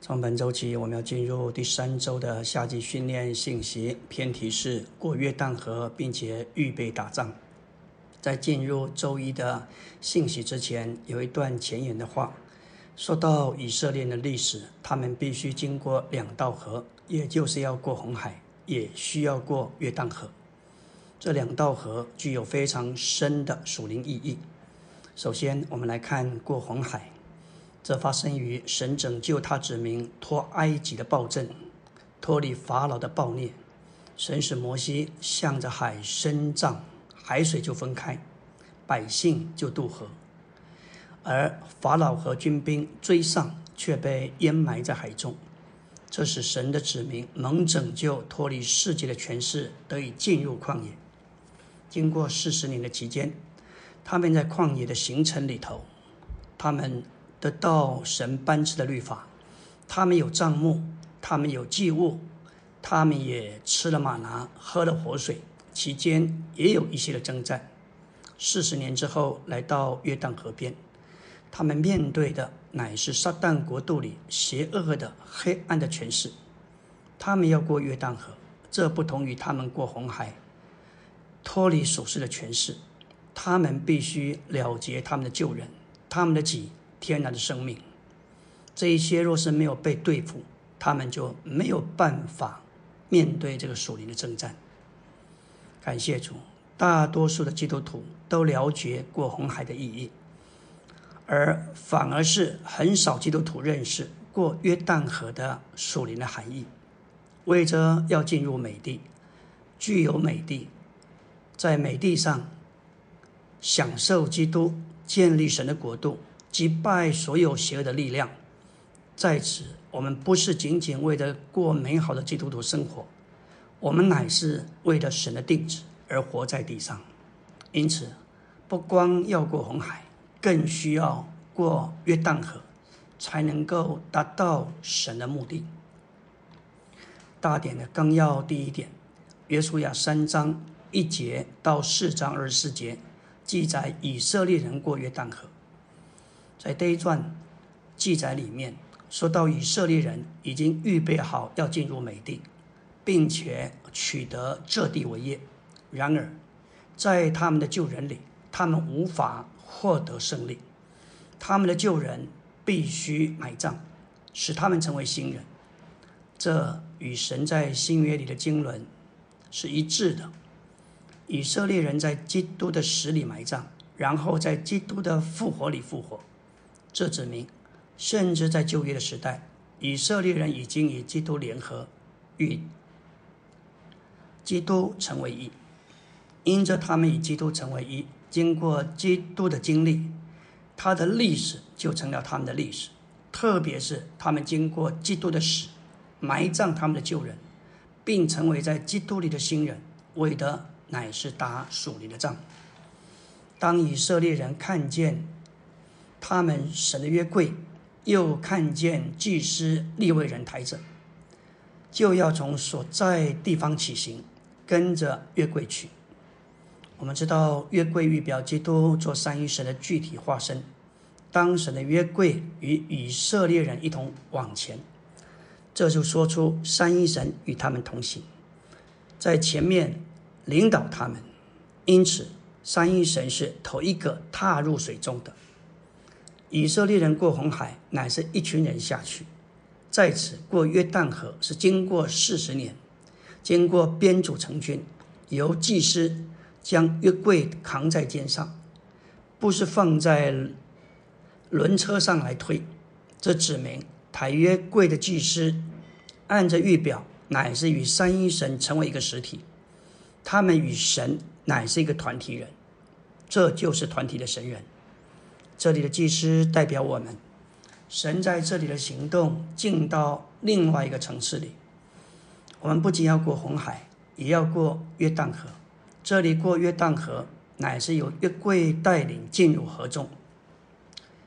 从本周起，我们要进入第三周的夏季训练信息，偏题是过约旦河，并且预备打仗。在进入周一的信息之前，有一段前言的话，说到以色列的历史，他们必须经过两道河，也就是要过红海，也需要过约旦河。这两道河具有非常深的属灵意义。首先，我们来看过红海。这发生于神拯救他子民脱埃及的暴政，脱离法老的暴虐。神使摩西向着海伸杖，海水就分开，百姓就渡河。而法老和军兵追上，却被淹埋在海中。这使神的子民能拯救，脱离世界的权势，得以进入旷野。经过四十年的期间，他们在旷野的行程里头，他们。得到神颁赐的律法，他们有帐幕，他们有祭物，他们也吃了马拿，喝了活水，期间也有一些的征战。四十年之后，来到约旦河边，他们面对的乃是撒旦国度里邪恶的黑暗的权势。他们要过约旦河，这不同于他们过红海，脱离属世的权势。他们必须了结他们的旧人，他们的己。天然的生命，这一些若是没有被对付，他们就没有办法面对这个属灵的征战。感谢主，大多数的基督徒都了解过红海的意义，而反而是很少基督徒认识过约旦河的属灵的含义。为着要进入美地，具有美地，在美地上享受基督建立神的国度。击败所有邪恶的力量。在此，我们不是仅仅为了过美好的基督徒生活，我们乃是为了神的定旨而活在地上。因此，不光要过红海，更需要过约旦河，才能够达到神的目的。大典的纲要第一点，约书亚三章一节到四章二十四节，记载以色列人过约旦河。在这一段记载里面，说到以色列人已经预备好要进入美地，并且取得这地为业。然而，在他们的旧人里，他们无法获得胜利。他们的旧人必须埋葬，使他们成为新人。这与神在新约里的经纶是一致的。以色列人在基督的死里埋葬，然后在基督的复活里复活。这指明，甚至在旧约的时代，以色列人已经与基督联合，与基督成为一。因着他们与基督成为一，经过基督的经历，他的历史就成了他们的历史。特别是他们经过基督的死，埋葬他们的旧人，并成为在基督里的新人，为的乃是打属灵的仗。当以色列人看见。他们神的约柜，又看见祭司立位人抬着，就要从所在地方起行，跟着约柜去。我们知道约柜预表基督做三一神的具体化身。当神的约柜与以色列人一同往前，这就说出三一神与他们同行，在前面领导他们。因此，三一神是头一个踏入水中的。以色列人过红海，乃是一群人下去；在此过约旦河，是经过四十年，经过编组成军，由祭司将约柜扛在肩上，不是放在轮车上来推。这指明抬约柜的祭司，按着预表，乃是与三一神成为一个实体，他们与神乃是一个团体人，这就是团体的神人。这里的祭司代表我们，神在这里的行动进到另外一个层次里。我们不仅要过红海，也要过约旦河。这里过约旦河，乃是由约柜带领进入河中。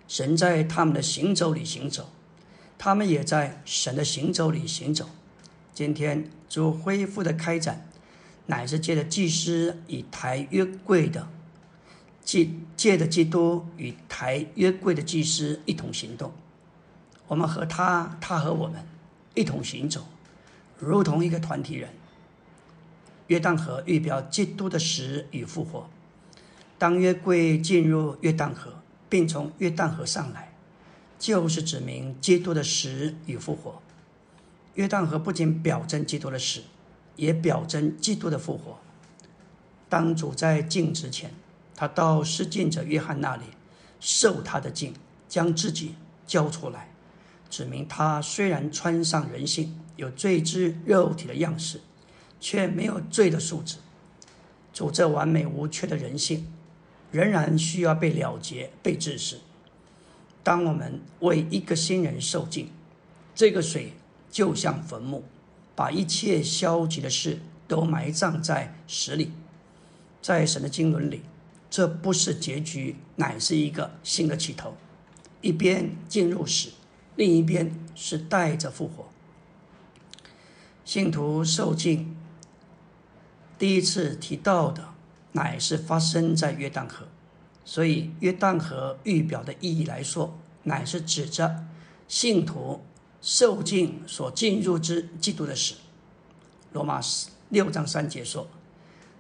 神在他们的行走里行走，他们也在神的行走里行走。今天主恢复的开展，乃是借着祭司以抬约柜的。借借的基督与抬约柜的祭司一同行动，我们和他，他和我们一同行走，如同一个团体人。约旦河预表基督的死与复活。当约柜进入约旦河，并从约旦河上来，就是指明基督的死与复活。约旦河不仅表征基督的死，也表征基督的复活。当主在镜之前，他到施浸者约翰那里受他的镜，将自己交出来。指明他虽然穿上人性，有罪之肉体的样式，却没有罪的素质。主这完美无缺的人性，仍然需要被了结、被治死。当我们为一个新人受尽，这个水就像坟墓，把一切消极的事都埋葬在石里。在神的经纶里，这不是结局，乃是一个新的起头。一边进入死。另一边是带着复活，信徒受尽第一次提到的，乃是发生在约旦河，所以约旦河预表的意义来说，乃是指着信徒受尽所进入之基督的死。罗马六章三节说：“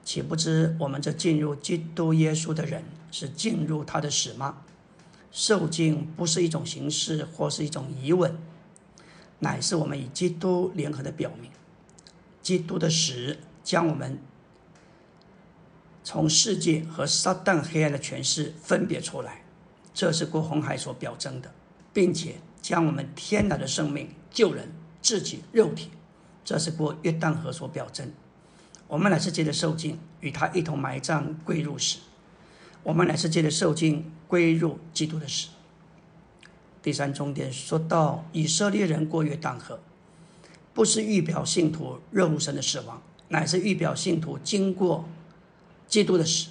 岂不知我们这进入基督耶稣的人，是进入他的死吗？”受尽不是一种形式或是一种疑问，乃是我们与基督联合的表明。基督的死将我们从世界和撒旦黑暗的权势分别出来，这是过红海所表征的，并且将我们天然的生命救人自己肉体，这是过约旦河所表征。我们乃是借着受尽与他一同埋葬归入死。我们乃是借着受尽归入基督的死。第三重点说到以色列人过约旦河，不是预表信徒肉身的死亡，乃是预表信徒经过基督的死，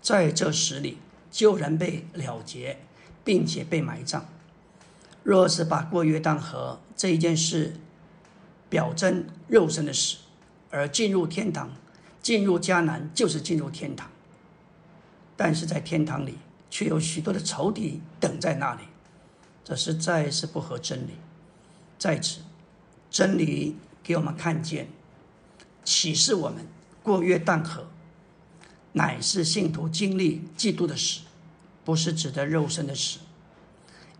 在这死里救人被了结，并且被埋葬。若是把过约旦河这一件事表征肉身的死，而进入天堂，进入迦南就是进入天堂。但是在天堂里，却有许多的仇敌等在那里，这实在是不合真理。在此，真理给我们看见，启示我们过约旦河，乃是信徒经历基督的死，不是指的肉身的死。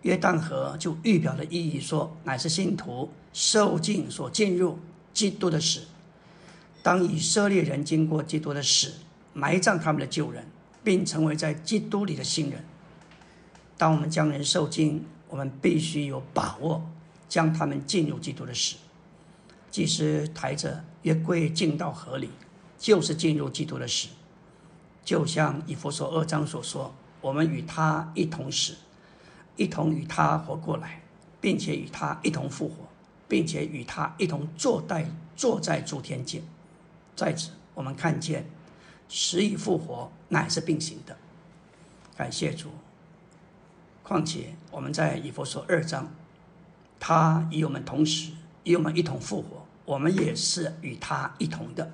约旦河就预表的意义说，乃是信徒受尽所进入基督的死。当以色列人经过基督的死，埋葬他们的旧人。并成为在基督里的新人。当我们将人受尽，我们必须有把握将他们进入基督的死。即使抬着约柜进到河里，就是进入基督的死。就像以弗所二章所说：“我们与他一同死，一同与他活过来，并且与他一同复活，并且与他一同坐在坐在诸天界。”在此，我们看见。死与复活乃是并行的，感谢主。况且我们在以弗所二章，他与我们同时，与我们一同复活，我们也是与他一同的。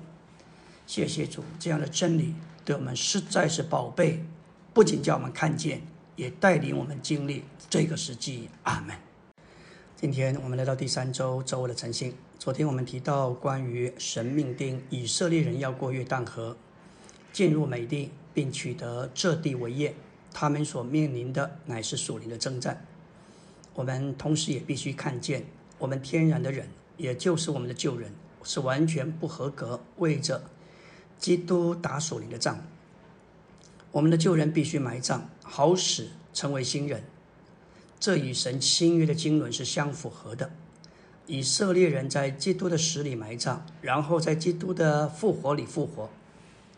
谢谢主，这样的真理对我们实在是宝贝，不仅叫我们看见，也带领我们经历这个时机。阿门。今天我们来到第三周周的晨星。昨天我们提到关于神命定以色列人要过约旦河。进入美地，并取得这地为业，他们所面临的乃是属灵的征战。我们同时也必须看见，我们天然的人，也就是我们的旧人，是完全不合格，为着基督打属灵的仗。我们的旧人必须埋葬，好使成为新人。这与神新约的经纶是相符合的。以色列人在基督的死里埋葬，然后在基督的复活里复活。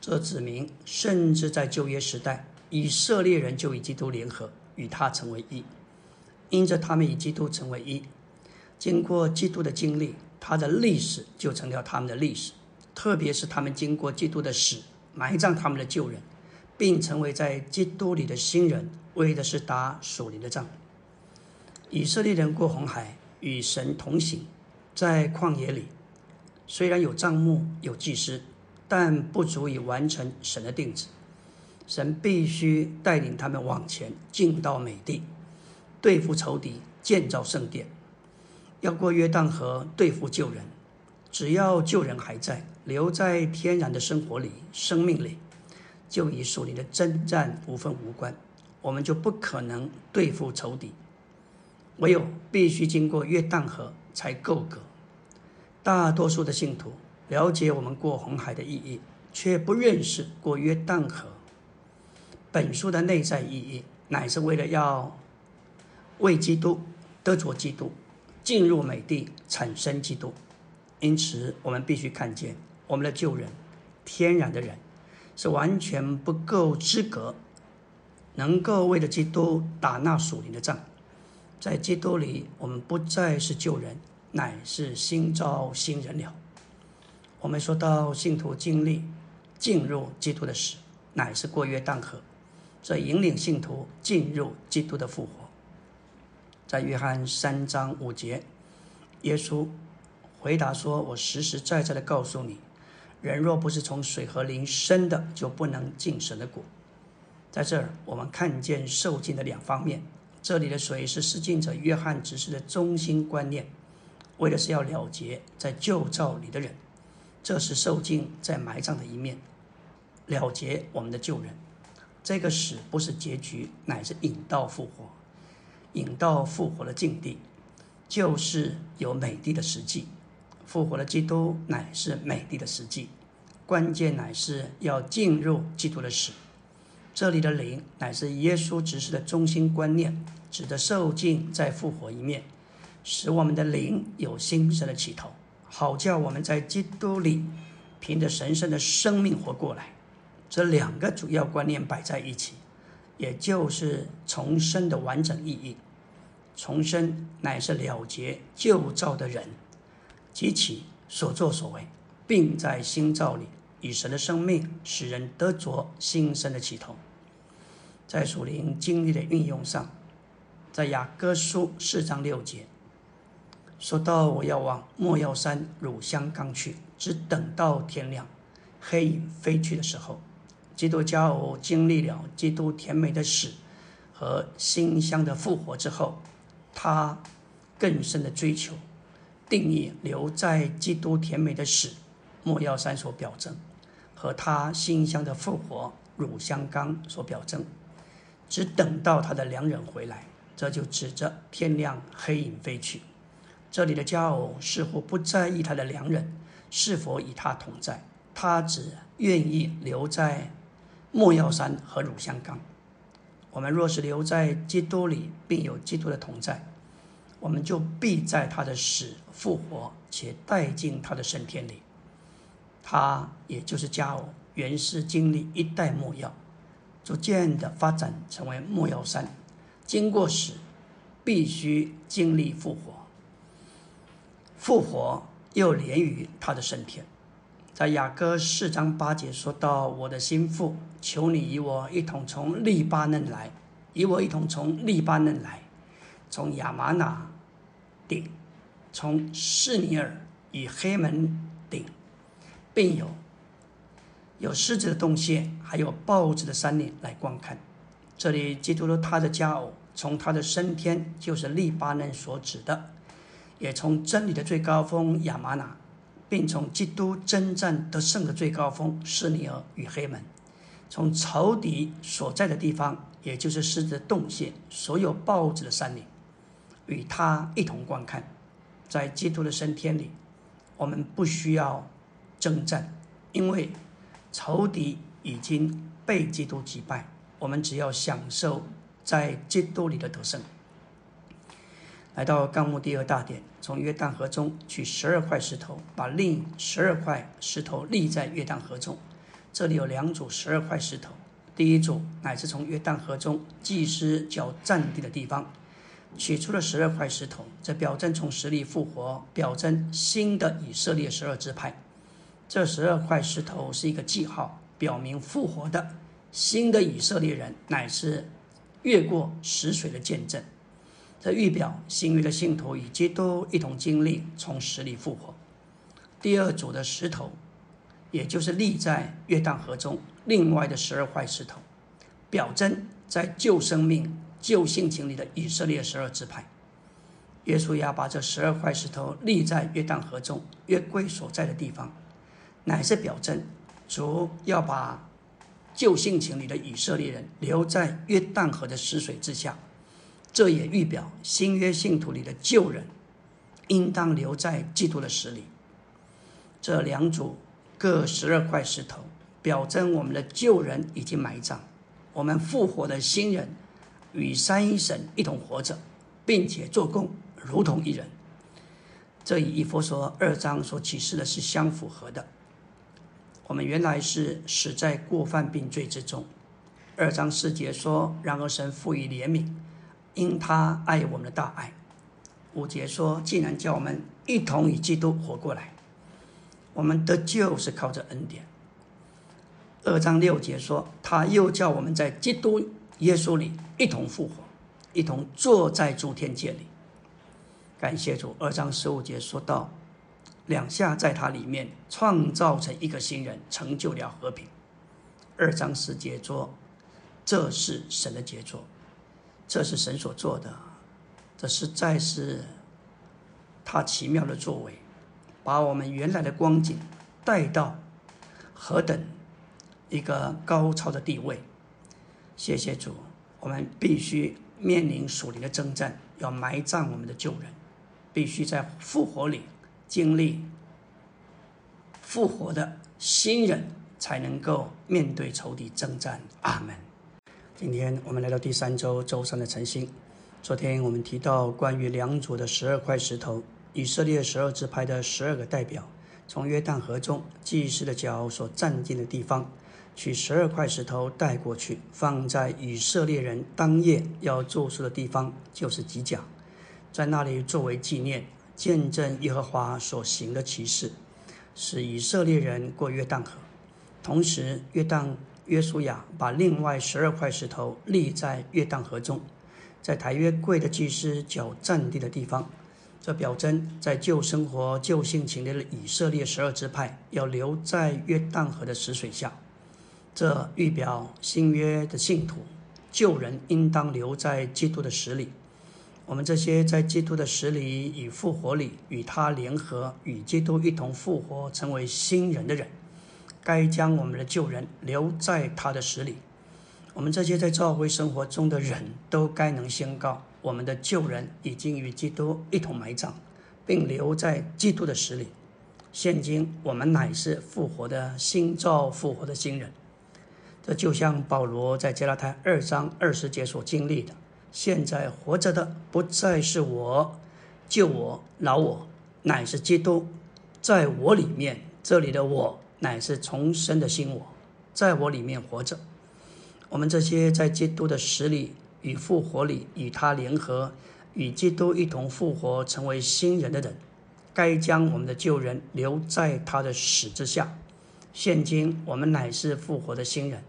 这指明，甚至在旧约时代，以色列人就与基督联合，与他成为一。因着他们与基督成为一，经过基督的经历，他的历史就成了他们的历史。特别是他们经过基督的死，埋葬他们的旧人，并成为在基督里的新人，为的是打属灵的仗。以色列人过红海，与神同行，在旷野里，虽然有帐幕，有祭司。但不足以完成神的定旨，神必须带领他们往前进到美地，对付仇敌，建造圣殿。要过约旦河对付旧人，只要旧人还在，留在天然的生活里、生命里，就与属灵的征战无分无关。我们就不可能对付仇敌，唯有必须经过约旦河才够格。大多数的信徒了解我们过红海的意义，却不认识过约旦河。本书的内在意义，乃是为了要为基督得着基督，进入美地产生基督。因此，我们必须看见我们的旧人，天然的人，是完全不够资格。能够为了基督打那属灵的仗，在基督里，我们不再是旧人，乃是新造新人了。我们说到信徒经历进入基督的死，乃是过约旦河，这引领信徒进入基督的复活。在约翰三章五节，耶稣回答说：“我实实在在的告诉你，人若不是从水和灵生的，就不能进神的国。”在这儿，我们看见受尽的两方面。这里的水是施浸者约翰指示的中心观念，为的是要了结在旧造里的人。这是受尽在埋葬的一面，了结我们的旧人。这个死不是结局，乃是引到复活，引到复活的境地，就是有美丽的实际。复活的基督乃是美丽的实际，关键乃是要进入基督的死。这里的灵乃是耶稣指示的中心观念，指的受尽再复活一面，使我们的灵有新生的起头，好叫我们在基督里凭着神圣的生命活过来。这两个主要观念摆在一起，也就是重生的完整意义。重生乃是了结旧造的人及其所作所为，并在新造里。以神的生命使人得着新生的起头，在属灵经历的运用上，在雅各书四章六节说到：“我要往莫要山乳香冈去，只等到天亮，黑影飞去的时候。”基督教经历了基督甜美的死和馨香的复活之后，他更深的追求定义留在基督甜美的死莫要山所表征。和他馨香的复活，乳香缸所表征，只等到他的良人回来，这就指着天亮，黑影飞去。这里的佳偶似乎不在意他的良人是否与他同在，他只愿意留在莫药山和乳香缸。我们若是留在基督里，并有基督的同在，我们就必在他的死复活，且带进他的升天里。他也就是加偶，原是经历一代末药，逐渐的发展成为末药山。经过死，必须经历复活，复活又连于他的升天。在雅歌四章八节说到：“我的心腹，求你与我一同从利巴嫩来，与我一同从利巴嫩来，从亚玛拿顶，从士尼尔与黑门”并有有狮子的洞穴，还有豹子的山岭来观看。这里基督他的家偶，从他的升天就是利巴嫩所指的，也从真理的最高峰亚玛拿，并从基督征战得胜的最高峰施尼尔与黑门，从仇敌所在的地方，也就是狮子的洞穴，所有豹子的山岭，与他一同观看。在基督的升天里，我们不需要。征战，因为仇敌已经被基督击败，我们只要享受在基督里的得胜。来到纲目第二大点，从约旦河中取十二块石头，把另十二块石头立在约旦河中。这里有两组十二块石头，第一组乃是从约旦河中祭司脚站地的地方取出了十二块石头，这表征从死里复活，表征新的以色列十二支派。这十二块石头是一个记号，表明复活的新的以色列人乃是越过死水的见证。这预表新约的信徒与基督一同经历从死里复活。第二组的石头，也就是立在约旦河中另外的十二块石头，表征在旧生命、旧性情里的以色列十二支派。耶稣要把这十二块石头立在约旦河中约柜所在的地方，乃是表征主要把旧性情里的以色列人留在约旦河的死水之下。这也预表新约信徒里的旧人应当留在基督的死里。这两组各十二块石头，表征我们的旧人已经埋葬，我们复活的新人与三一神一同活着，并且做工。如同一人，这与以佛所二章所启示的是相符合的。我们原来是死在过犯病罪之中。二章四节说：“然而神赋予怜悯，因他爱我们的大爱。”五节说：“既然叫我们一同与基督活过来，我们得救是靠着恩典。”二章六节说：“他又叫我们在基督耶稣里一同复活，一同坐在诸天界里。”感谢主，二章十五节说到，两下在他里面创造成一个新人，成就了和平。二章十节说，这是神的杰作，这是神所做的，这实在是他奇妙的作为，把我们原来的光景带到何等一个高超的地位。谢谢主，我们必须面临属灵的征战，要埋葬我们的旧人。必须在复活里经历复活的新人，才能够面对仇敌征战。阿门。今天我们来到第三周周三的晨星。昨天我们提到关于两组的十二块石头，以色列十二支派的十二个代表，从约旦河中祭司的脚所站定的地方，取十二块石头带过去，放在以色列人当夜要住宿的地方，就是吉甲。在那里作为纪念，见证耶和华所行的奇事，使以色列人过约旦河。同时，约旦约书亚把另外十二块石头立在约旦河中，在台约柜的祭司脚站立的地方。这表征在旧生活、旧性情的以色列十二支派要留在约旦河的死水下。这预表新约的信徒旧人应当留在基督的死里。我们这些在基督的死里与复活里与他联合，与基督一同复活，成为新人的人，该将我们的旧人留在他的死里。我们这些在教会生活中的人都该能宣告：我们的旧人已经与基督一同埋葬，并留在基督的死里。现今我们乃是复活的新造、复活的新人。这就像保罗在加拉太二章二十节所经历的。现在活着的不再是我，救我、饶我，乃是基督在我里面。这里的我乃是重生的新我，在我里面活着。我们这些在基督的死里与复活里与他联合，与基督一同复活，成为新人的人，该将我们的旧人留在他的死之下。现今我们乃是复活的新人，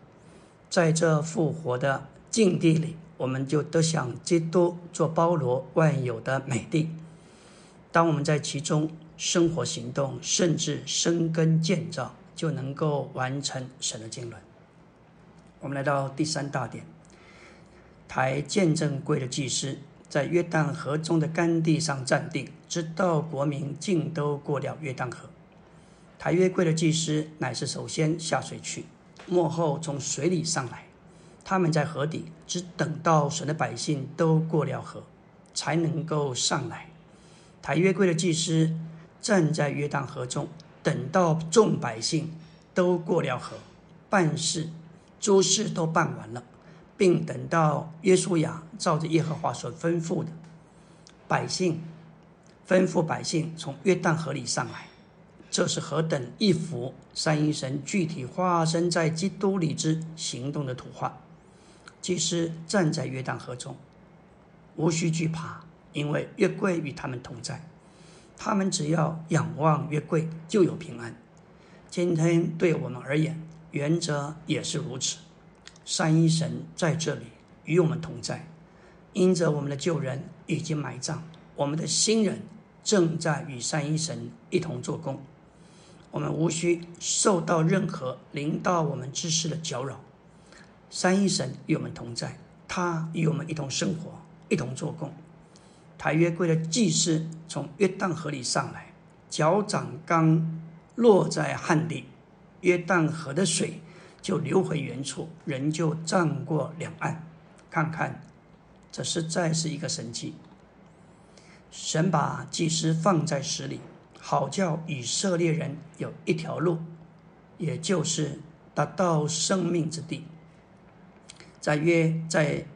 在这复活的境地里。我们就得享基督做包罗万有的美地。当我们在其中生活、行动，甚至生根建造，就能够完成神的经纶。我们来到第三大点：台见证柜的祭司在约旦河中的干地上站定，直到国民尽都过了约旦河。台约柜的祭司乃是首先下水去，幕后从水里上来。他们在河底，只等到神的百姓都过了河，才能够上来。抬约柜的祭司站在约旦河中，等到众百姓都过了河，办事诸事都办完了，并等到约书亚照着耶和华所吩咐的，百姓吩咐百姓从约旦河里上来。这是何等一幅三一神具体化身在基督里之行动的图画！祭司站在约旦河中，无需惧怕，因为约柜与他们同在。他们只要仰望约柜，就有平安。今天对我们而言，原则也是如此。三一神在这里与我们同在，因着我们的旧人已经埋葬，我们的新人正在与三一神一同做工。我们无需受到任何临到我们知识的搅扰。三一神与我们同在，他与我们一同生活，一同做工。抬约柜的祭司从约旦河里上来，脚掌刚落在旱地，约旦河的水就流回原处，人就站过两岸。看看，这实在是一个神迹。神把祭司放在石里，好叫以色列人有一条路，也就是达到生命之地。在约在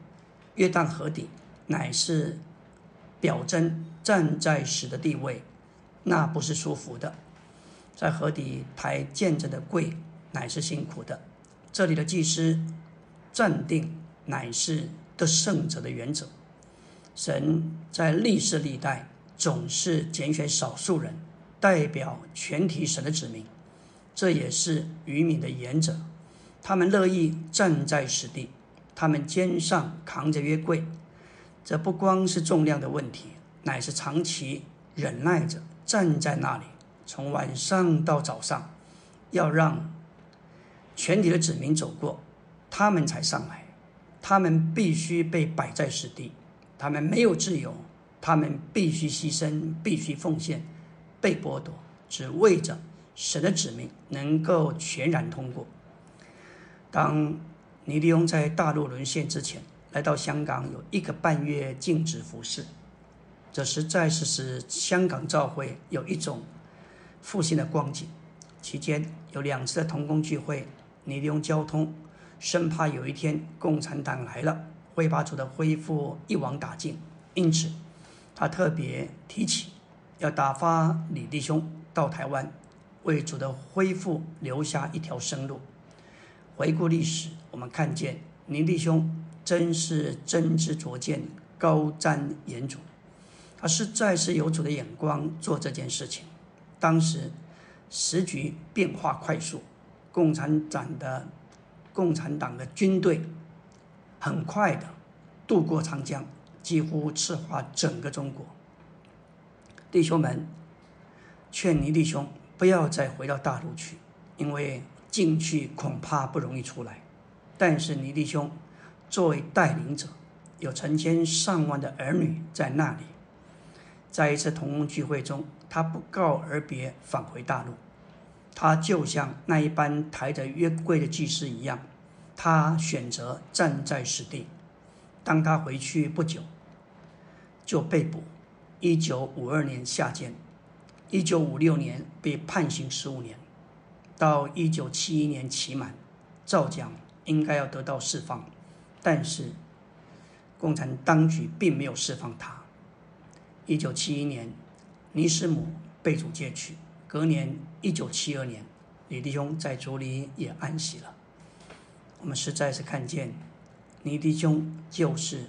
约旦河底，乃是表征站在时的地位，那不是舒服的。在河底抬见证的跪，乃是辛苦的。这里的祭司站定，乃是得胜者的原则。神在历世历代总是拣选少数人代表全体神的子民，这也是愚民的原则。他们乐意站在实地，他们肩上扛着约柜，这不光是重量的问题，乃是长期忍耐着站在那里，从晚上到早上，要让全体的子民走过，他们才上来，他们必须被摆在实地。他们没有自由，他们必须牺牲，必须奉献，被剥夺，只为着神的子民能够全然通过。当尼利翁在大陆沦陷之前来到香港，有一个半月禁止服侍，这实在是使香港教会有一种复兴的光景。期间有两次的同工聚会，尼利翁交通，生怕有一天共产党来了。会把主的恢复一网打尽，因此他特别提起要打发李弟兄到台湾，为主的恢复留下一条生路。回顾历史，我们看见李弟兄真是真知灼见、高瞻远瞩，他实在是有主的眼光做这件事情。当时时局变化快速，共产党的共产党的军队。很快的渡过长江，几乎赤化整个中国。弟兄们，劝你弟兄不要再回到大陆去，因为进去恐怕不容易出来。但是你弟兄作为带领者，有成千上万的儿女在那里。在一次同工聚会中，他不告而别返回大陆，他就像那一般抬着约柜的祭司一样。他选择站在实地。当他回去不久，就被捕。一九五二年下监，一九五六年被判刑十五年，到一九七一年期满，照讲应该要得到释放，但是共产当局并没有释放他。一九七一年，尼斯姆被主接去。隔年一九七二年，李弟兄在主里也安息了。我们实在是看见，尼迪兄就是，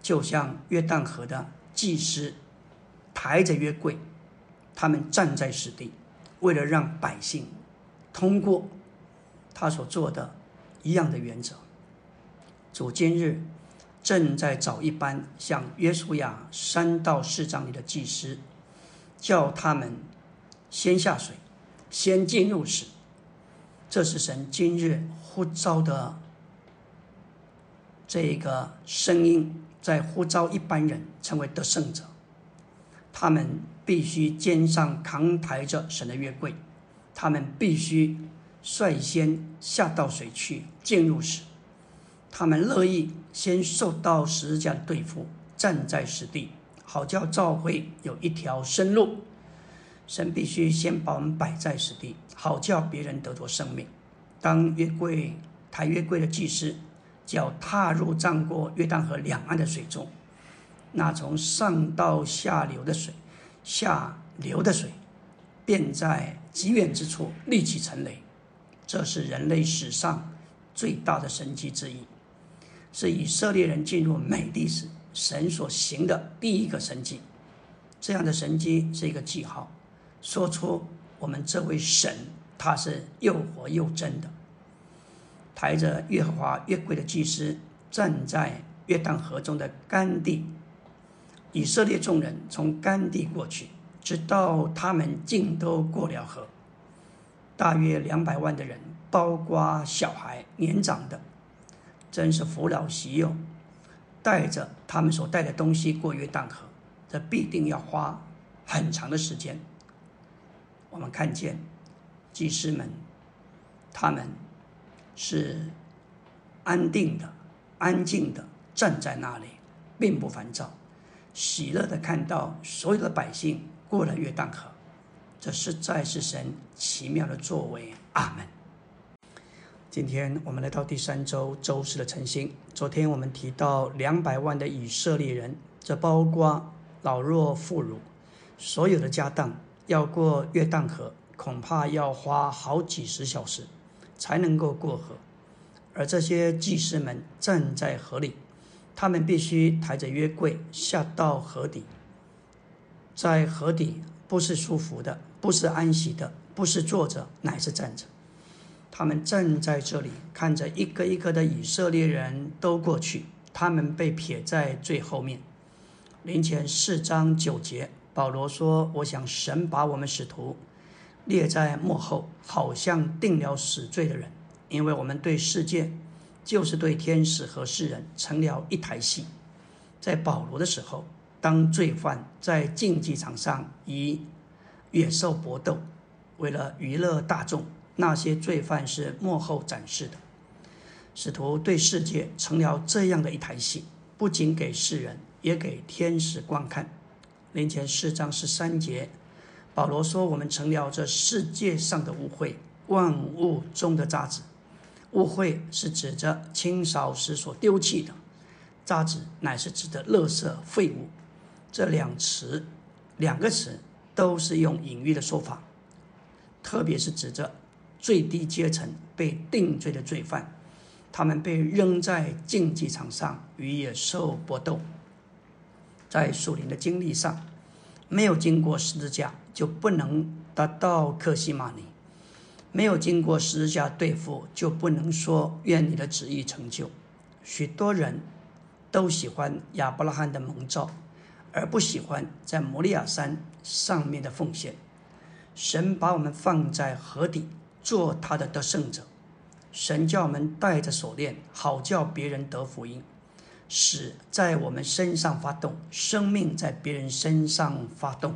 就像约旦河的祭司，抬着约柜，他们站在实地，为了让百姓通过他所做的一样的原则。主今日正在找一班像约书亚三到四章里的祭司，叫他们先下水，先进入时。这是神今日呼召的这个声音，在呼召一般人成为得胜者。他们必须肩上扛抬着神的约柜，他们必须率先下到水去进入时，他们乐意先受到十字架的对付，站在实地，好叫召会有一条生路。神必须先把我们摆在实地，好叫别人得着生命。当约柜抬约柜的祭司脚踏入涨过约旦河两岸的水中，那从上到下流的水，下流的水便在极远之处立起成雷。这是人类史上最大的神迹之一，是以色列人进入美地时神所行的第一个神迹。这样的神迹是一个记号。说出我们这位神，他是又活又真的。抬着耶和华约柜的祭司站在约旦河中的干地，以色列众人从干地过去，直到他们尽都过了河。大约两百万的人，包括小孩、年长的，真是扶老携幼，带着他们所带的东西过约旦河，这必定要花很长的时间。我们看见祭司们，他们是安定的、安静的站在那里，并不烦躁，喜乐的看到所有的百姓过了约旦河。这实在是神奇妙的作为。阿门。今天我们来到第三周周四的晨星。昨天我们提到两百万的以色列人，这包括老弱妇孺，所有的家当要过约旦河，恐怕要花好几十小时才能够过河。而这些祭司们站在河里，他们必须抬着约柜下到河底，在河底不是舒服的，不是安息的，不是坐着，乃是站着。他们站在这里，看着一个一个的以色列人都过去，他们被撇在最后面。临前四章九节，保罗说：“我想神把我们使徒列在幕后，好像定了死罪的人，因为我们对世界，就是对天使和世人，成了一台戏。在保罗的时候，当罪犯在竞技场上与野兽搏斗，为了娱乐大众。”那些罪犯是幕后展示的，使徒对世界成了这样的一台戏，不仅给世人，也给天使观看。林前四章十三节，保罗说：“我们成了这世界上的污秽，万物中的渣滓。污秽是指着清扫时所丢弃的，渣滓乃是指的垃圾废物。这两词，两个词都是用隐喻的说法，特别是指着。”最低阶层被定罪的罪犯，他们被扔在竞技场上与野兽搏斗。在树林的经历上，没有经过十字架就不能达到克西玛尼；没有经过十字架对付就不能说愿你的旨意成就。许多人都喜欢亚伯拉罕的蒙召，而不喜欢在摩利亚山上面的奉献。神把我们放在河底。做他的得胜者，神叫我们带着锁链，好叫别人得福音，使在我们身上发动，生命在别人身上发动，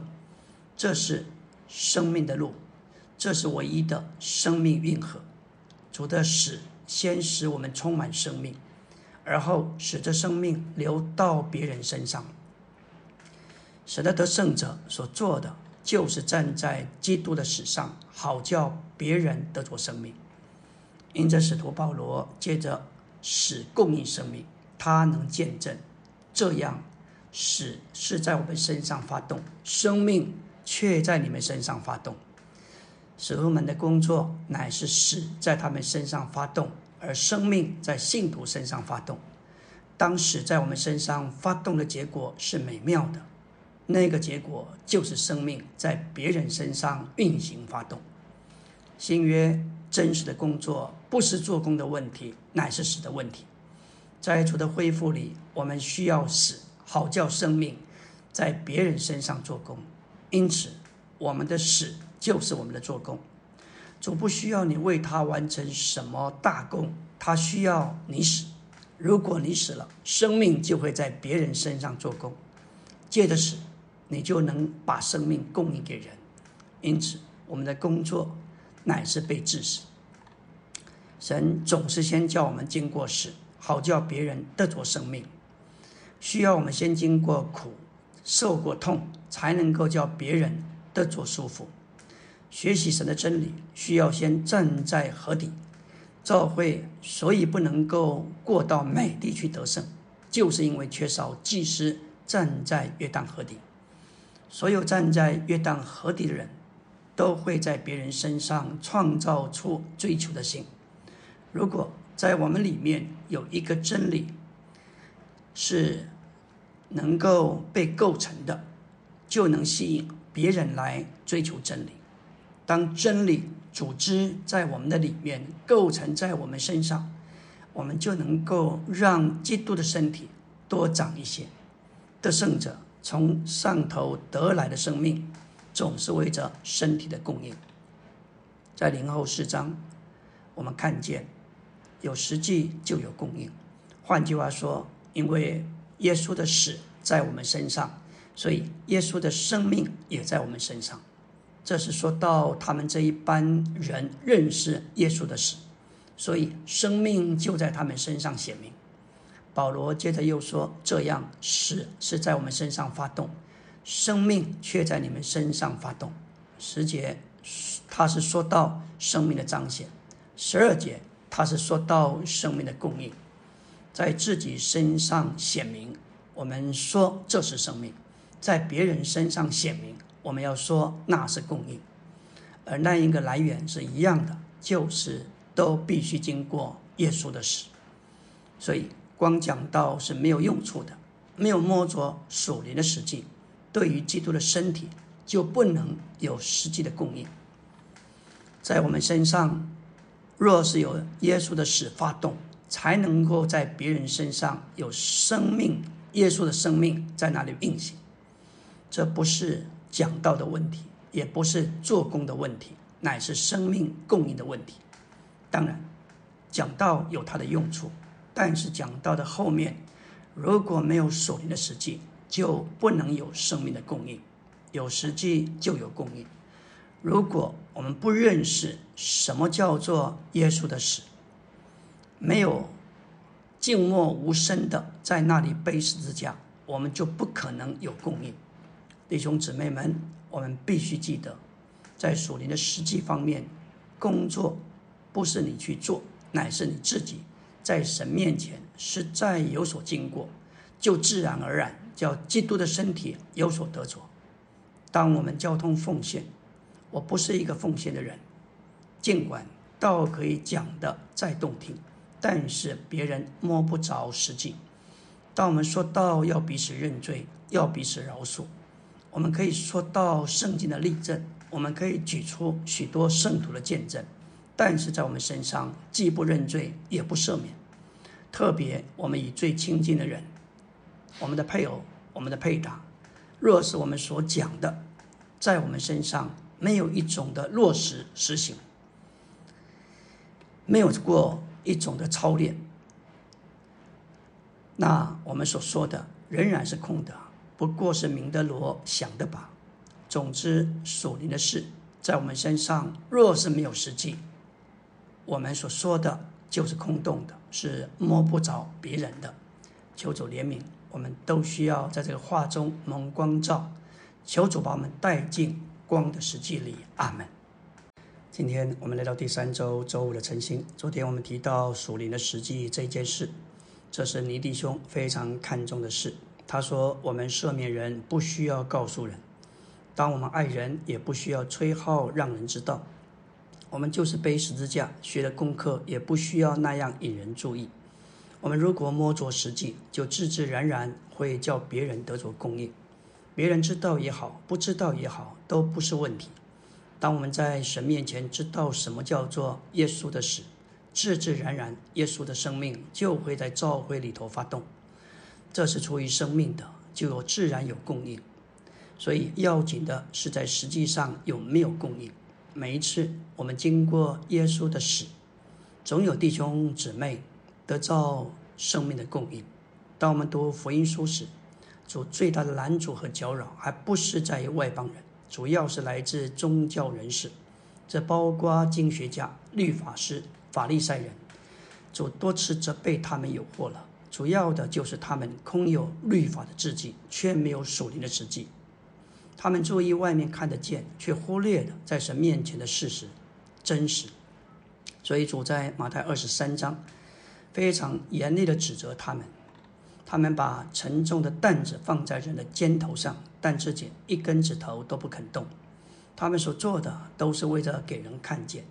这是生命的路，这是唯一的生命运河。主的死先使我们充满生命，而后使这生命流到别人身上。使得得胜者所做的。就是站在基督的史上，好叫别人得着生命。因着使徒保罗借着死供应生命，他能见证这样死是在我们身上发动，生命却在你们身上发动。使徒们的工作乃是死在他们身上发动，而生命在信徒身上发动。当死在我们身上发动的结果是美妙的。那个结果就是生命在别人身上运行发动。新约真实的工作不是做工的问题，乃是死的问题。在主的恢复里，我们需要死，好叫生命在别人身上做工。因此，我们的死就是我们的做工。主不需要你为他完成什么大功，他需要你死。如果你死了，生命就会在别人身上做工，借着死。你就能把生命供应给人，因此我们的工作乃是被致死。神总是先叫我们经过死，好叫别人得着生命。需要我们先经过苦，受过痛，才能够叫别人得着舒服。学习神的真理，需要先站在河底。教会所以不能够过到美地去得胜，就是因为缺少祭司站在约旦河底。所有站在约旦河底的人，都会在别人身上创造出追求的心。如果在我们里面有一个真理，是能够被构成的，就能吸引别人来追求真理。当真理组织在我们的里面构成在我们身上，我们就能够让基督的身体多长一些。得胜者。从上头得来的生命，总是为着身体的供应。在灵后四章，我们看见有实际就有供应。换句话说，因为耶稣的死在我们身上，所以耶稣的生命也在我们身上。这是说到他们这一班人认识耶稣的事，所以生命就在他们身上显明。保罗接着又说：“这样死是在我们身上发动，生命却在你们身上发动。”十节他是说到生命的彰显，十二节他是说到生命的供应，在自己身上显明。我们说这是生命，在别人身上显明。我们要说那是供应，而那一个来源是一样的，就是都必须经过耶稣的死。所以光讲道是没有用处的，没有摸着属灵的实际，对于基督的身体就不能有实际的供应。在我们身上，若是有耶稣的死发动，才能够在别人身上有生命，耶稣的生命在那里运行。这不是。讲道的问题，也不是做工的问题，乃是生命供应的问题。当然，讲道有它的用处，但是讲道的后面如果没有属灵的实际，就不能有生命的供应。有实际就有供应。如果我们不认识什么叫做耶稣的死，没有静默无声的在那里背十字架，我们就不可能有供应。弟兄姊妹们，我们必须记得，在属灵的实际方面，工作不是你去做，乃是你自己在神面前实在有所经过，就自然而然叫基督的身体有所得着。当我们交通奉献，我不是一个奉献的人，尽管道可以讲的再动听，但是别人摸不着实际。当我们说道要彼此认罪，要彼此饶恕。我们可以说到圣经的例证，我们可以举出许多圣徒的见证，但是在我们身上既不认罪也不赦免。特别我们与最亲近的人，我们的配偶、我们的配搭，若是我们所讲的，在我们身上没有一种的落实实行，没有过一种的操练，那我们所说的仍然是空的。不过是明德罗想的吧。总之，属灵的事在我们身上，若是没有实际，我们所说的就是空洞的，是摸不着别人的。求主怜悯，我们都需要在这个画中蒙光照。求主把我们带进光的实际里。阿门。今天我们来到第三周周五的晨星。昨天我们提到属灵的实际这件事，这是尼弟兄非常看重的事。他说：“我们赦免人不需要告诉人，当我们爱人也不需要吹号让人知道。我们就是背十字架学的功课，也不需要那样引人注意。我们如果摸着实际，就自自然然会叫别人得着供应。别人知道也好，不知道也好，都不是问题。当我们在神面前知道什么叫做耶稣的死，自自然然，耶稣的生命就会在教会里头发动。”这是出于生命的，就有自然有供应，所以要紧的是在实际上有没有供应。每一次我们经过耶稣的死，总有弟兄姊妹得到生命的供应。当我们读福音书时，主最大的拦阻和搅扰，还不是在于外邦人，主要是来自宗教人士，这包括经学家、律法师、法利赛人。主多次责备他们有祸了。主要的就是他们空有律法的字迹，却没有属灵的实际。他们注意外面看得见，却忽略了在神面前的事实、真实。所以主在马太二十三章非常严厉地指责他们：他们把沉重的担子放在人的肩头上，但自己一根指头都不肯动。他们所做的都是为了给人看见。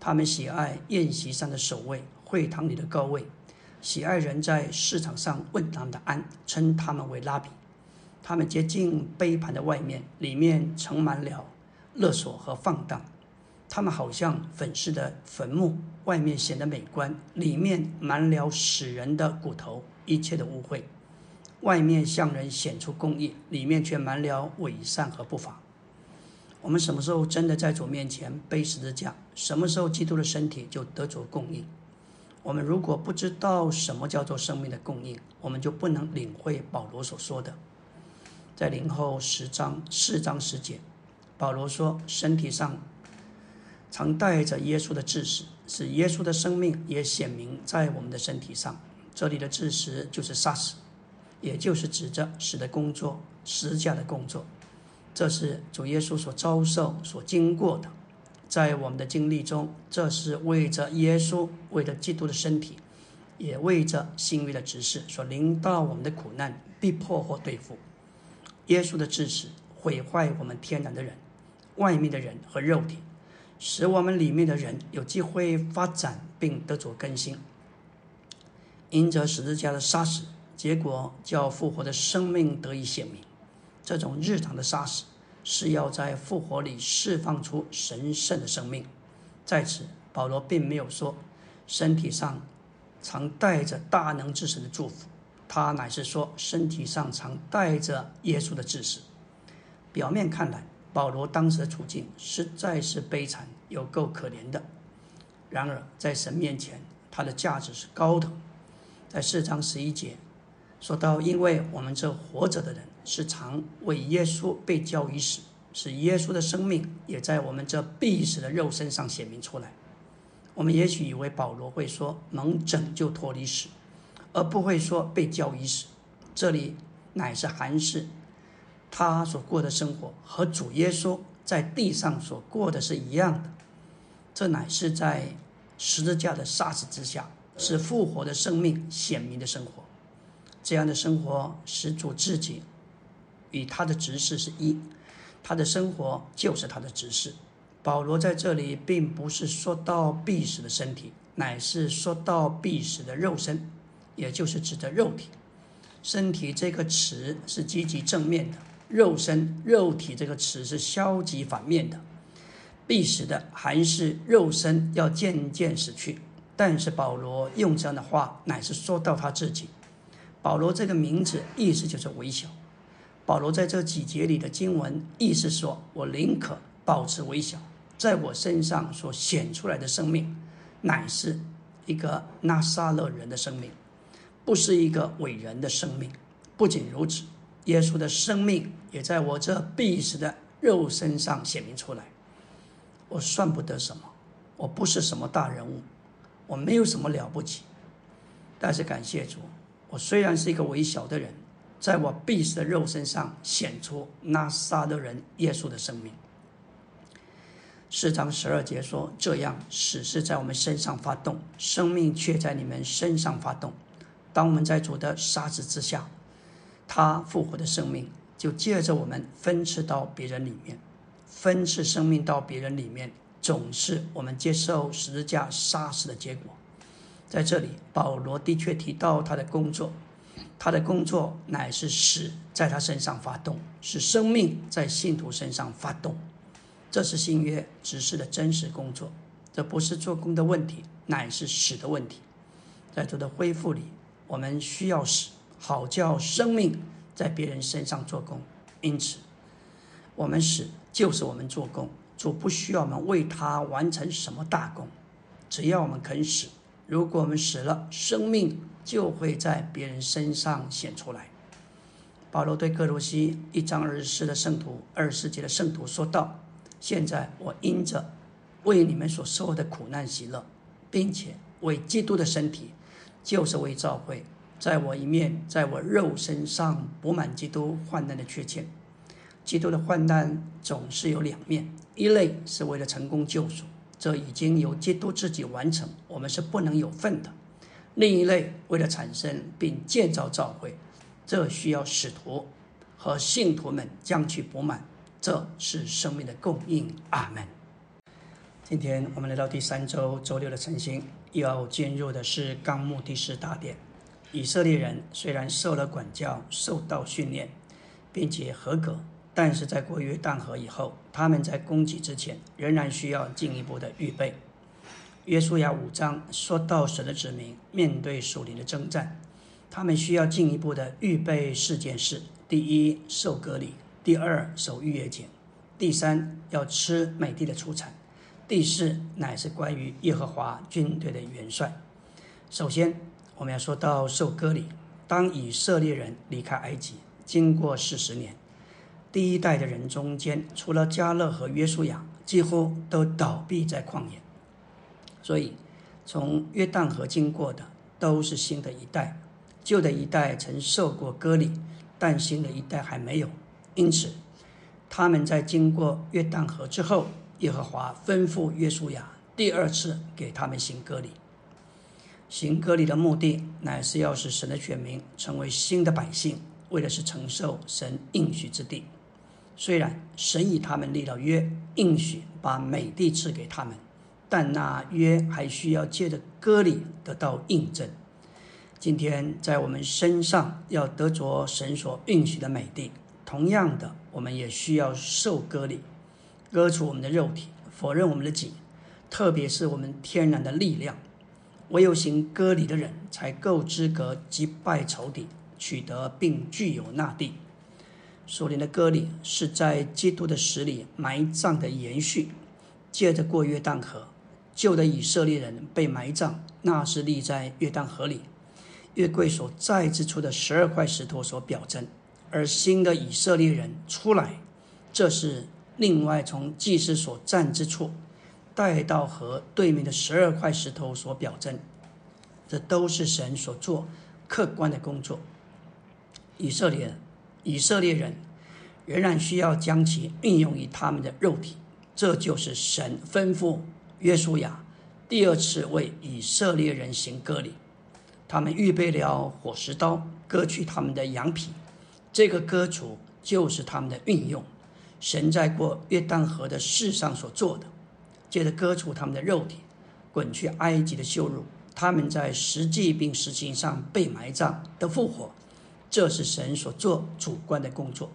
他们喜爱宴席上的首位，会堂里的高位。喜爱人在市场上问他们的安，称他们为拉比。他们接近杯盘的外面，里面盛满了勒索和放荡。他们好像粉饰的坟墓，外面显得美观，里面满了死人的骨头，一切的污秽。外面向人显出公义，里面却满了伪善和不法。我们什么时候真的在主面前背十字架？什么时候基督的身体就得着供应？我们如果不知道什么叫做生命的供应，我们就不能领会保罗所说的。在零后十章四章十节，保罗说：“身体上常带着耶稣的知识，使耶稣的生命也显明在我们的身体上。”这里的知识就是杀死，也就是指着死的工作、施架的工作。这是主耶稣所遭受、所经过的。在我们的经历中，这是为着耶稣、为着基督的身体，也为着新约的指示所临到我们的苦难、逼迫或对付。耶稣的知识毁坏我们天然的人、外面的人和肉体，使我们里面的人有机会发展并得着更新。因着十字架的杀死，结果叫复活的生命得以显明。这种日常的杀死是要在复活里释放出神圣的生命。在此，保罗并没有说身体上常带着大能之神的祝福。他乃是说，身体上常带着耶稣的知识。表面看来，保罗当时的处境实在是悲惨，有够可怜的。然而，在神面前，他的价值是高的。在四章十一节说到：“因为我们这活着的人，是常为耶稣被交于死，使耶稣的生命也在我们这必死的肉身上显明出来。”我们也许以为保罗会说：“能拯救脱离死。”而不会说被教于死，这里乃是韩式，他所过的生活和主耶稣在地上所过的是一样的。这乃是在十字架的杀死之下，是复活的生命显明的生活。这样的生活使主自己与他的执事是一，他的生活就是他的执事。保罗在这里并不是说到必死的身体，乃是说到必死的肉身。也就是指的肉体，身体这个词是积极正面的，肉身、肉体这个词是消极反面的。必死的还是肉身要渐渐死去，但是保罗用这样的话，乃是说到他自己。保罗这个名字意思就是微小。保罗在这几节里的经文意思说：我宁可保持微小，在我身上所显出来的生命，乃是一个拿撒勒人的生命。不是一个伟人的生命。不仅如此，耶稣的生命也在我这必死的肉身上显明出来。我算不得什么，我不是什么大人物，我没有什么了不起。但是感谢主，我虽然是一个微小的人，在我必死的肉身上显出那撒的人耶稣的生命。四章十二节说：“这样死是在我们身上发动，生命却在你们身上发动。”当我们在主的杀子之下，他复活的生命就借着我们分赐到别人里面，分赐生命到别人里面，总是我们接受十字架杀死的结果。在这里，保罗的确提到他的工作，他的工作乃是死在他身上发动，使生命在信徒身上发动。这是新约指示的真实工作，这不是做工的问题，乃是死的问题。在主的恢复里。我们需要死，好叫生命在别人身上做工。因此，我们死就是我们做工。主不需要我们为他完成什么大功，只要我们肯死。如果我们死了，生命就会在别人身上显出来。保罗对哥罗西一章二十四的圣徒、二十节的圣徒说道：“现在我因着为你们所受的苦难喜乐，并且为基督的身体。”就是为召会，在我一面，在我肉身上补满基督患难的缺欠。基督的患难总是有两面，一类是为了成功救赎，这已经由基督自己完成，我们是不能有份的；另一类为了产生并建造召会，这需要使徒和信徒们将其补满，这是生命的供应。阿门。今天我们来到第三周周六的晨星。要进入的是纲目第十大殿。以色列人虽然受了管教、受到训练，并且合格，但是在过约旦河以后，他们在攻击之前仍然需要进一步的预备。约书亚五章说到神的子民面对属灵的征战，他们需要进一步的预备四件事：第一，受割礼；第二，守逾越节；第三，要吃美地的出产。第四乃是关于耶和华军队的元帅。首先，我们要说到受割礼。当以色列人离开埃及，经过四十年，第一代的人中间，除了加勒和约书亚，几乎都倒闭在旷野。所以，从约旦河经过的都是新的一代，旧的一代曾受过割礼，但新的一代还没有。因此，他们在经过约旦河之后，耶和华吩咐约书亚第二次给他们行割礼。行割礼的目的，乃是要使神的选民成为新的百姓，为的是承受神应许之地。虽然神与他们立了约，应许把美地赐给他们，但那约还需要借着割礼得到印证。今天在我们身上要得着神所应许的美地，同样的，我们也需要受割礼，割除我们的肉体，否认我们的己，特别是我们天然的力量。唯有行割礼的人，才够资格击败仇敌，取得并具有那地。属灵的割礼是在基督的死里埋葬的延续。借着过约旦河，旧的以色列人被埋葬，那是立在约旦河里，约柜所在之处的十二块石头所表征；而新的以色列人出来，这是另外从祭司所站之处。带到河对面的十二块石头所表征，这都是神所做客观的工作。以色列以色列人仍然需要将其运用于他们的肉体，这就是神吩咐约书亚第二次为以色列人行割礼。他们预备了火石刀，割去他们的羊皮。这个割除就是他们的运用。神在过约旦河的事上所做的。接着割除他们的肉体，滚去埃及的羞辱，他们在实际并实行上被埋葬的复活，这是神所做主观的工作。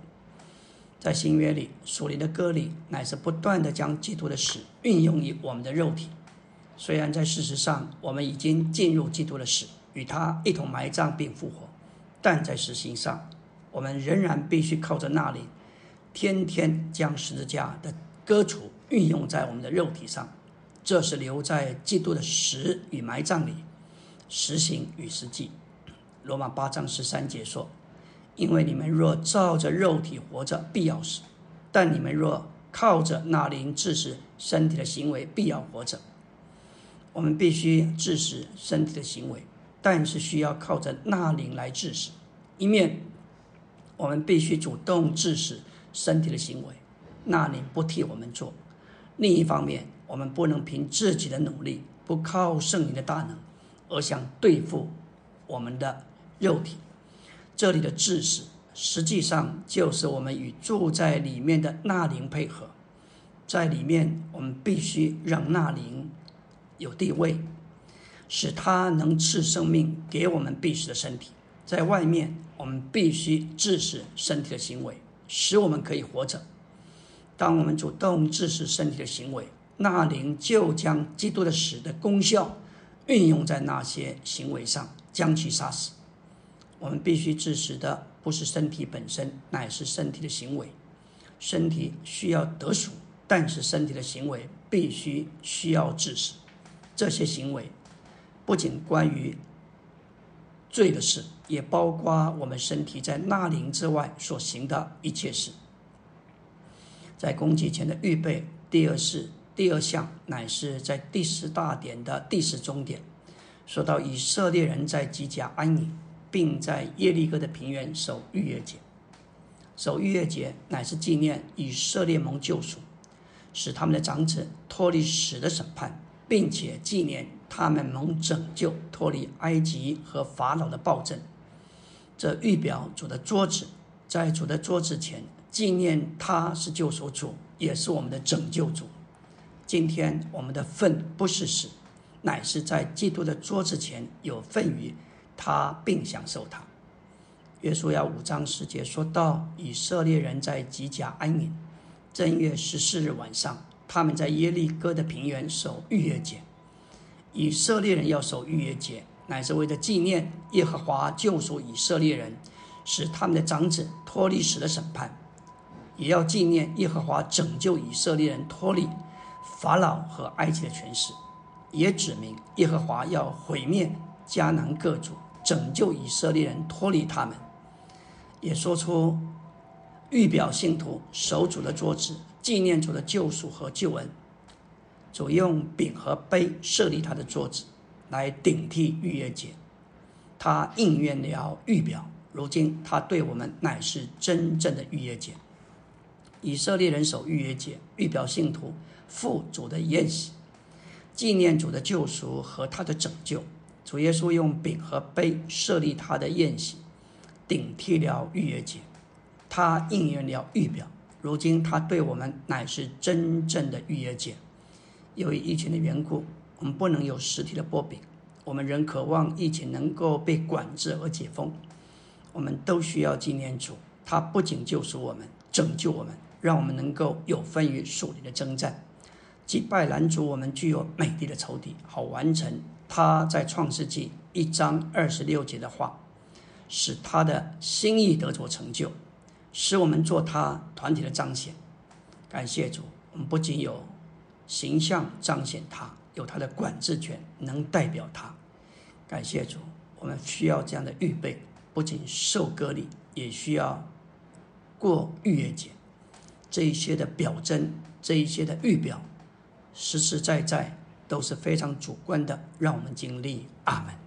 在新约里，属灵的割礼乃是不断的将基督的死运用于我们的肉体。虽然在事实上我们已经进入基督的死，与他一同埋葬并复活，但在实行上，我们仍然必须靠着那里，天天将十字架的割除。运用在我们的肉体上，这是留在基督的实与埋葬里，实行与实际。罗马八章十三节说：“因为你们若照着肉体活着，必要死；但你们若靠着那灵致死身体的行为，必要活着。”我们必须致死身体的行为，但是需要靠着那灵来致死。一面，我们必须主动致死身体的行为，那灵不替我们做。另一方面，我们不能凭自己的努力，不靠圣灵的大能，而想对付我们的肉体。这里的致死，实际上就是我们与住在里面的纳灵配合。在里面，我们必须让纳灵有地位，使他能赐生命给我们必死的身体。在外面，我们必须致死身体的行为，使我们可以活着。当我们主动致死身体的行为，那灵就将基督的死的功效运用在那些行为上，将其杀死。我们必须致死的不是身体本身，乃是身体的行为。身体需要得赎，但是身体的行为必须需要致死。这些行为不仅关于罪的事，也包括我们身体在那灵之外所行的一切事。在攻击前的预备，第二是第二项，乃是在第十大点的第十终点，说到以色列人在基甲安营，并在耶利哥的平原守逾越节。守逾越节乃是纪念以色列蒙救赎，使他们的长子脱离死的审判，并且纪念他们蒙拯救脱离埃及和法老的暴政。这预表主的桌子，在主的桌子前。纪念他是救赎主，也是我们的拯救主。今天我们的份不是死，乃是在基督的桌子前有份于他，并享受他。约书亚五章十节说到，以色列人在吉甲安营，正月十四日晚上，他们在耶利哥的平原守逾越节。以色列人要守逾越节，乃是为了纪念耶和华救赎以色列人，使他们的长子脱离死的审判。也要纪念耶和华拯救以色列人脱离法老和埃及的权势，也指明耶和华要毁灭迦南各族，拯救以色列人脱离他们，也说出预表信徒守主的桌子，纪念主的救赎和救恩。主用饼和杯设立他的桌子，来顶替逾越节。他应验了预表，如今他对我们乃是真正的逾越节。以色列人守逾越节，预表信徒赴主的宴席，纪念主的救赎和他的拯救。主耶稣用饼和杯设立他的宴席，顶替了逾越节。他应验了预表，如今他对我们乃是真正的逾越节。由于疫情的缘故，我们不能有实体的波饼。我们仍渴望疫情能够被管制而解封。我们都需要纪念主，他不仅救赎我们、拯救我们，让我们能够有分于属灵的征战，击败拦阻我们具有美丽的仇敌，好完成他在创世纪一章二十六节的话，使他的心意得着成就，使我们做他团体的彰显。感谢主，我们不仅有。形象彰显他有他的管制权，能代表他。感谢主，我们需要这样的预备，不仅受割礼，也需要过逾越节。这一些的表征，这一些的预表，实实在在都是非常主观的，让我们经历。阿门。